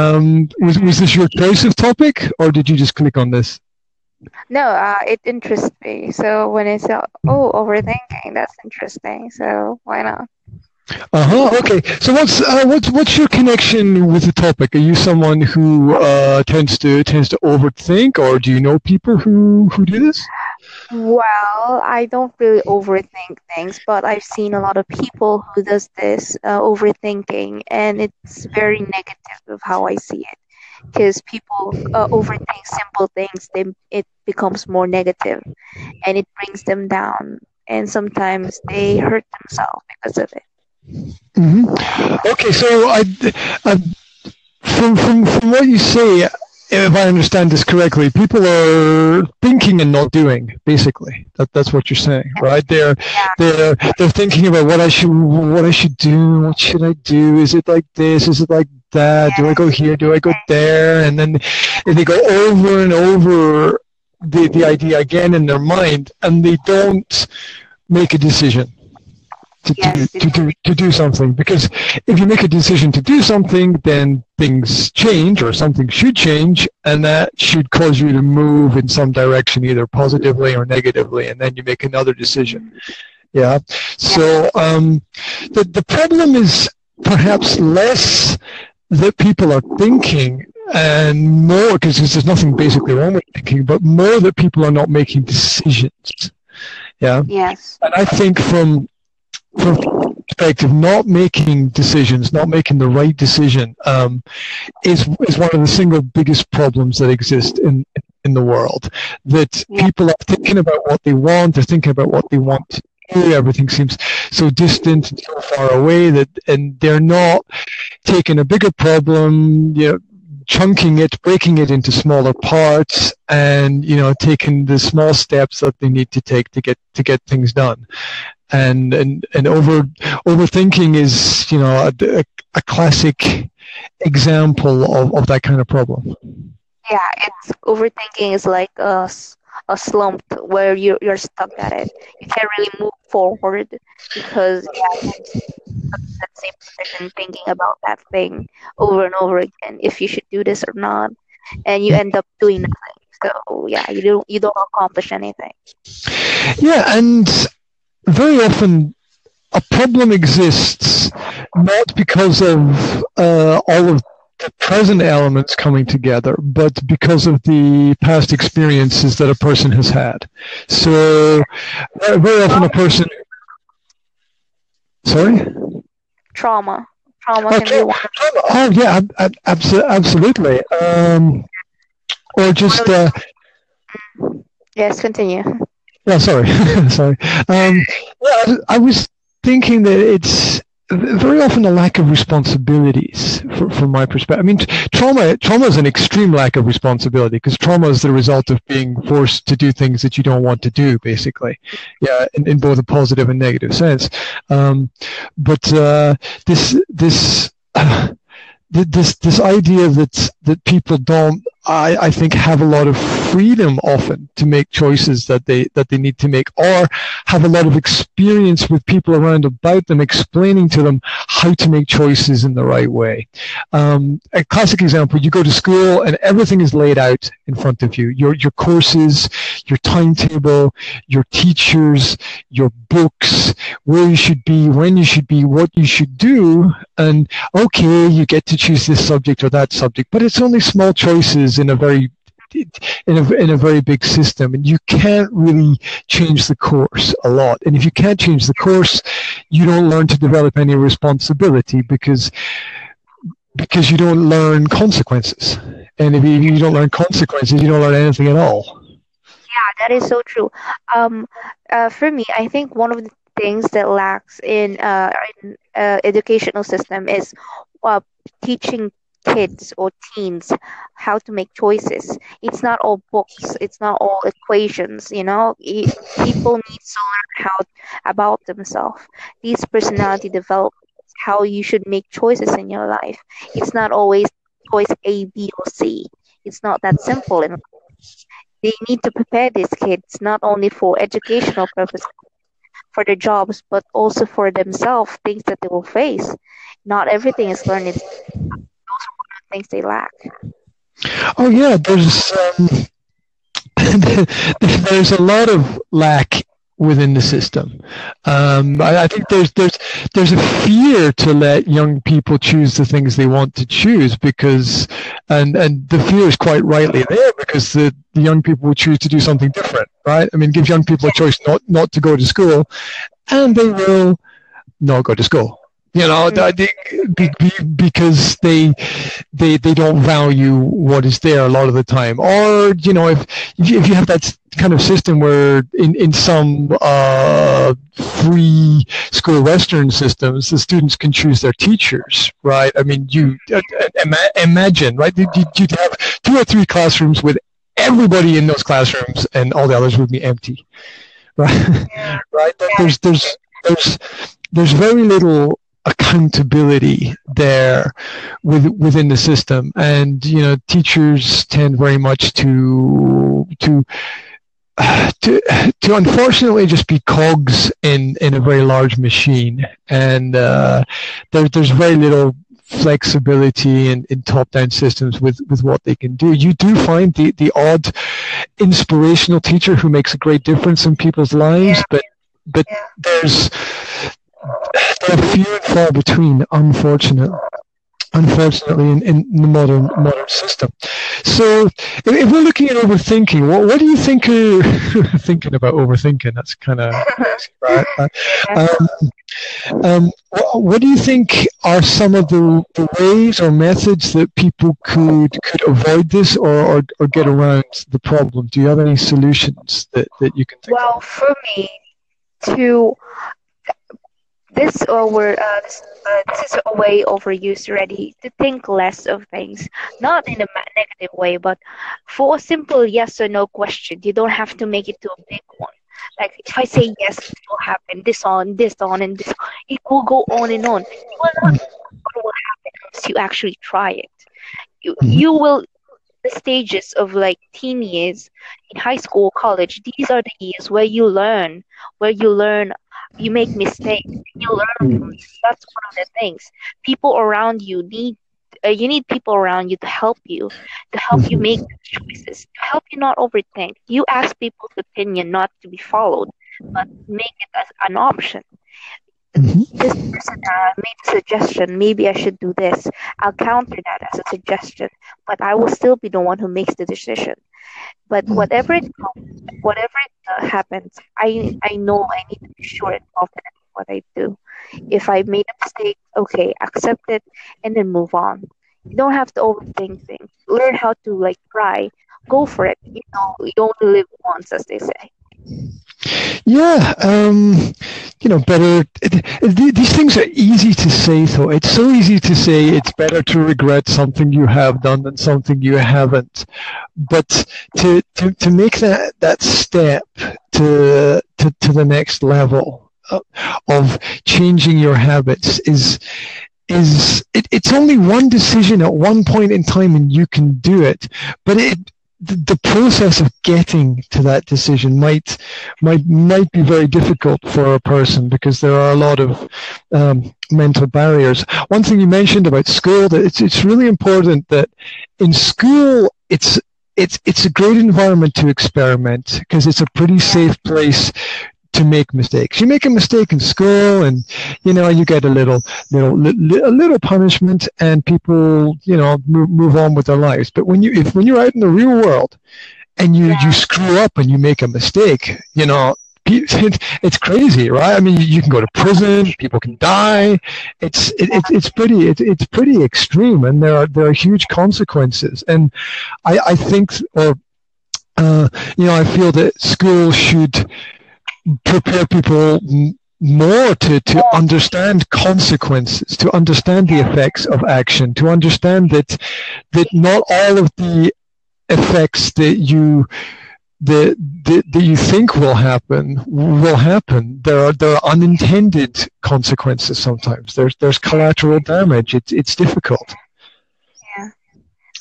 Um, was was this your choice of topic, or did you just click on this? No, uh, it interests me. So when it's uh, oh overthinking, that's interesting. So why not? Uh huh. Okay. So what's uh, what's what's your connection with the topic? Are you someone who uh, tends to tends to overthink, or do you know people who who do this? Well, I don't really overthink things, but I've seen a lot of people who does this uh, overthinking, and it's very negative of how I see it. Because people uh, overthink simple things, then it becomes more negative, and it brings them down, and sometimes they hurt themselves because of it. Mm-hmm. Okay, so I, I, from from from what you say, if I understand this correctly, people are thinking and not doing. Basically, that that's what you're saying, right? They're they're they're thinking about what I should what I should do. What should I do? Is it like this? Is it like that? Do I go here? Do I go there? And then and they go over and over the the idea again in their mind, and they don't make a decision to, yes, do, to, do, to do something. Because if you make a decision to do something, then things change or something should change, and that should cause you to move in some direction, either positively or negatively, and then you make another decision. Yeah. So um, the the problem is perhaps less that people are thinking and more because there's nothing basically wrong with thinking, but more that people are not making decisions. Yeah. Yes. And I think from from perspective, not making decisions, not making the right decision, um, is is one of the single biggest problems that exist in in the world. That yeah. people are thinking about what they want, they're thinking about what they want to do. Everything seems so distant and so far away that, and they're not taking a bigger problem, you know, chunking it, breaking it into smaller parts, and you know, taking the small steps that they need to take to get to get things done and and and over overthinking is you know a, a classic example of, of that kind of problem. Yeah it's overthinking is like a, a slump where you're, you're stuck at it. You can't really move forward because yeah, that same position thinking about that thing over and over again if you should do this or not and you end up doing nothing. So yeah you don't you don't accomplish anything. Yeah and very often a problem exists not because of uh, all of the present elements coming together, but because of the past experiences that a person has had. So very often a person. Sorry. Trauma. Trauma okay. can be one. Oh yeah, absolutely. Um, or just. Uh, yes, continue. Yeah, sorry, sorry. Um, well, I was thinking that it's very often a lack of responsibilities for, from my perspective. I mean, trauma trauma is an extreme lack of responsibility because trauma is the result of being forced to do things that you don't want to do, basically. Yeah, in, in both a positive and negative sense. Um, but uh, this this. Uh, this this idea that that people don't I, I think have a lot of freedom often to make choices that they that they need to make or have a lot of experience with people around about them explaining to them how to make choices in the right way. Um, a classic example you go to school and everything is laid out in front of you. Your your courses your timetable your teachers your books where you should be when you should be what you should do and okay you get to choose this subject or that subject but it's only small choices in a very in a, in a very big system and you can't really change the course a lot. And if you can't change the course you don't learn to develop any responsibility because because you don't learn consequences. And if you, don't learn consequences you don't learn anything at all. Yeah that is so true. Um, uh, for me i think one of the things that lacks in, uh, in uh, educational system is uh, teaching kids or teens how to make choices. It's not all books. It's not all equations. You know, it, people need to learn how about themselves. These personality develop how you should make choices in your life. It's not always choice A, B, or C. It's not that simple. And they need to prepare these kids not only for educational purposes, for their jobs, but also for themselves, things that they will face. Not everything is learned things they lack? Oh yeah, there's um, there's a lot of lack within the system. Um, I, I, think there's there's there's a fear to let young people choose the things they want to choose because, and and the fear is quite rightly there because the, the young people will choose to do something different, right? I mean, give young people a choice not not to go to school, and they will not go to school. You know, because they they they don't value what is there a lot of the time, or you know, if if you have that kind of system where in in some uh, free school Western systems, the students can choose their teachers, right? I mean, you uh, imagine, right? You'd, you'd have two or three classrooms with everybody in those classrooms, and all the others would be empty, right? Yeah. right? There's there's there's there's very little accountability there with, within the system and you know teachers tend very much to to to, to unfortunately just be cogs in, in a very large machine and uh, there, there's very little flexibility in, in top-down systems with, with what they can do. You do find the, the odd inspirational teacher who makes a great difference in people's lives, yeah. but but yeah. there's they're few and far between, unfortunately. Unfortunately, in, in the modern modern system. So, if, if we're looking at overthinking, what, what do you think? Uh, thinking about overthinking, that's kind of right. Um, um, what, what, do you think are some of the, the ways or methods that people could could avoid this or, or, or get around the problem? Do you have any solutions that, that you can think of? well, of? for me, to this over uh, this, uh, this is a way overused ready to think less of things. Not in a negative way but for a simple yes or no question you don't have to make it to a big one. Like if i say yes it will happen this on this on and this it will go on and on. You will not what will happen unless you actually try it. You, mm-hmm. you will the stages of like teen years in high school college these are the years where you learn where you learn you make mistakes you learn from that's one of the things. People around you need uh, you need people around you to help you to help you make choices to help you not overthink. You ask people's opinion not to be followed but make it as an option. This person uh, made a suggestion maybe i should do this i'll counter that as a suggestion but i will still be the one who makes the decision but whatever it comes, whatever it uh, happens, I I know I need to be sure and confident in what I do. If I made a mistake, okay, accept it and then move on. You don't have to overthink things. Learn how to like try. Go for it. You know, you only live once, as they say. Yeah, um, you know, better. It, it, these things are easy to say, though. It's so easy to say it's better to regret something you have done than something you haven't. But to to, to make that that step to to, to the next level uh, of changing your habits is is it, it's only one decision at one point in time and you can do it but it the, process of getting to that decision might might might be very difficult for a person because there are a lot of um, mental barriers. One thing you mentioned about school that it's it's really important that in school it's it's it's a great environment to experiment because it's a pretty safe place to make mistakes. You make a mistake in school, and you know you get a little, little, li- a little punishment, and people, you know, move, move on with their lives. But when you, if when you're out in the real world, and you yeah. you screw up and you make a mistake, you know, it's crazy, right? I mean, you can go to prison, people can die. It's it, it's it's pretty it, it's pretty extreme, and there are there are huge consequences. And I I think, or uh, you know, I feel that schools should prepare people more to, to understand consequences, to understand the effects of action, to understand that that not all of the effects that you that, that, that you think will happen will happen. There are there are unintended consequences sometimes. There's there's collateral damage. It's it's difficult. Yeah,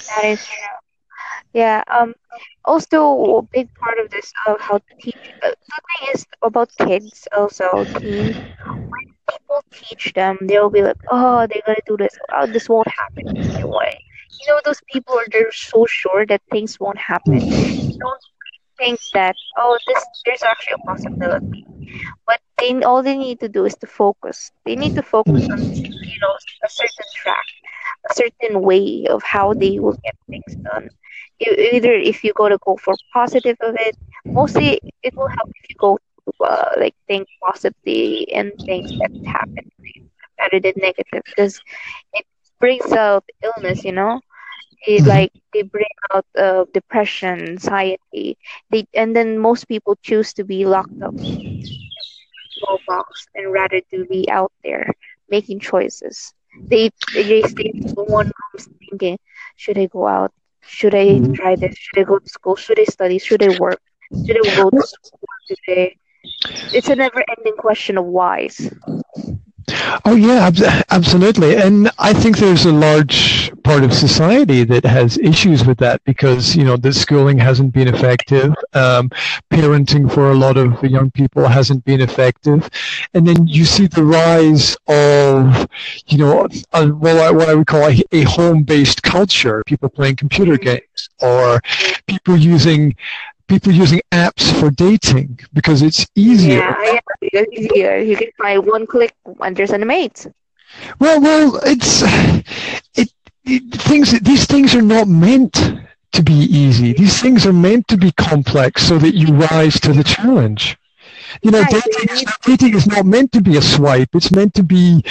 that is true. Yeah. Um. Also, a big part of this of how to teach. Uh, the thing is about kids. Also, teens. When people teach them, they'll be like, "Oh, they're gonna do this. Oh, this won't happen anyway." you know those people are they're so sure that things won't happen. Don't think that oh this there's actually a possibility. But they all they need to do is to focus. They need to focus on you know a certain track, certain way of how they will get things done. either if you go to go for positive of it, mostly it will help if you go to, uh, like think positively and things that happen rather than negative because it brings out illness. You know, it mm-hmm. like they bring out uh, depression, anxiety. They and then most people choose to be locked up small box and rather to be out there making choices. They they stay in one room thinking, should I go out? Should I mm-hmm. try this? Should I go to school? Should I study? Should I work? Should I go to school today? It's a never-ending question of whys. Oh yeah, absolutely, and I think there's a large part of society that has issues with that because you know the schooling hasn't been effective, um, parenting for a lot of young people hasn't been effective, and then you see the rise of you know a, well what I would call a, a home-based culture, people playing computer games or people using people using apps for dating because it's easier. Yeah, yeah, easier. You can find one click and there's mate. Well, well, it's it, it things. These things are not meant to be easy. These things are meant to be complex so that you rise to the challenge. You know, dating is, dating is not meant to be a swipe. It's meant to be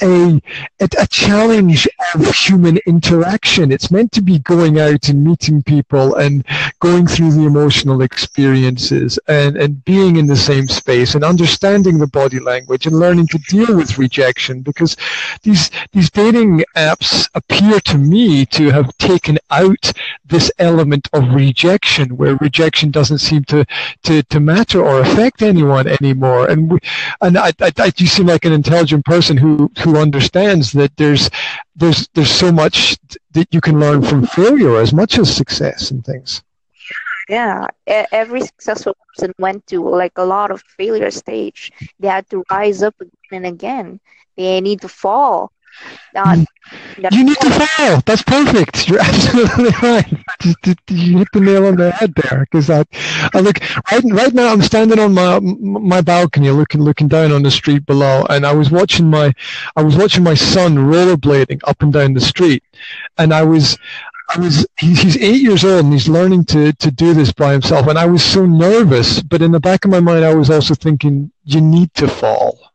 a, a, a challenge of human interaction. It's meant to be going out and meeting people and going through the emotional experiences and, and being in the same space and understanding the body language and learning to deal with rejection because these these dating apps appear to me to have taken out this element of rejection where rejection doesn't seem to, to, to matter or affect anyone anyone anymore. And we, and I, I, I, you seem like an intelligent person who who understands that there's there's there's so much that you can learn from failure as much as success and things. Yeah, every successful person went to like a lot of failure stage. They had to rise up again and again. They need to fall uh, you need to fail. That's perfect. You're absolutely right. You hit the nail on the head there. Because I, I look right, right now. I'm standing on my my balcony, looking looking down on the street below, and I was watching my I was watching my son rollerblading up and down the street, and I was I was he's eight years old and he's learning to to do this by himself and I was so nervous but in the back of my mind I was also thinking you need to fall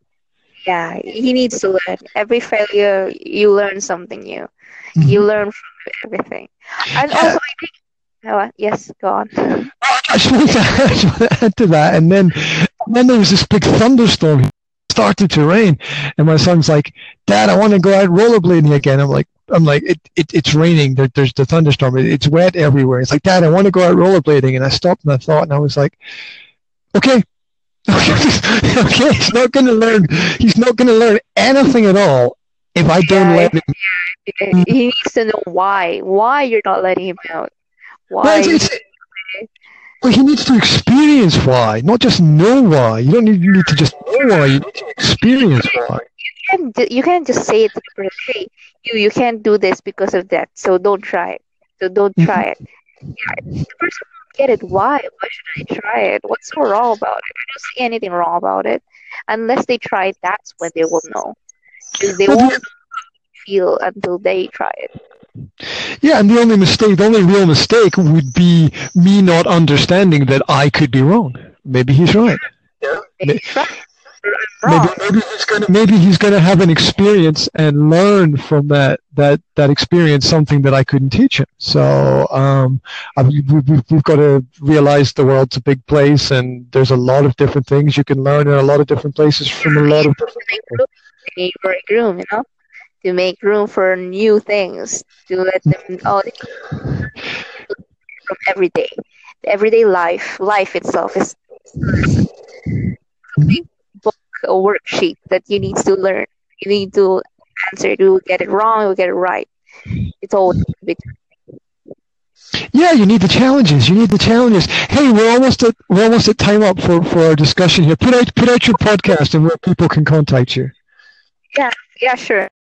yeah, he needs to learn. Every failure, you learn something new. Mm-hmm. You learn from everything. And also, I think Oh, yes, go on. I just want to, I just want to add to that. And then, and then there was this big thunderstorm. It started to rain, and my son's like, "Dad, I want to go out rollerblading again." I'm like, "I'm like, it, it it's raining. There, there's the thunderstorm. It, it's wet everywhere." It's like, "Dad, I want to go out rollerblading," and I stopped and I thought, and I was like, "Okay, okay, he's not going to learn. He's not going to learn anything at all if I don't yeah, let him. Yeah. He needs to know why. Why you're not letting him out? Why? Well, it's, well, he needs to experience why, not just know why. You don't need, you need to just know why. You need to experience why. You can't, you can't just say it to the person, hey, you, you can't do this because of that, so don't try it. So don't mm-hmm. try it. Yeah, the person get it. Why? Why should I try it? What's so wrong about it? I don't see anything wrong about it. Unless they try it, that's when they will know. Because they won't feel until they try it. Yeah, and the only mistake, the only real mistake would be me not understanding that I could be wrong. Maybe he's right. Yeah. Maybe, maybe, maybe he's gonna maybe he's gonna have an experience and learn from that that that experience something that I couldn't teach him. So um, we've, we've got to realize the world's a big place, and there's a lot of different things you can learn in a lot of different places from a lot of different people. Make room, you know, to make room for new things, to let them oh, from everyday, everyday life, life itself is. Mm-hmm a worksheet that you need to learn. You need to answer to get it wrong or get it right. It's all big. Yeah, you need the challenges. You need the challenges. Hey, we're almost at we're almost at time up for, for our discussion here. Put out put out your podcast and where people can contact you. Yeah, yeah, sure.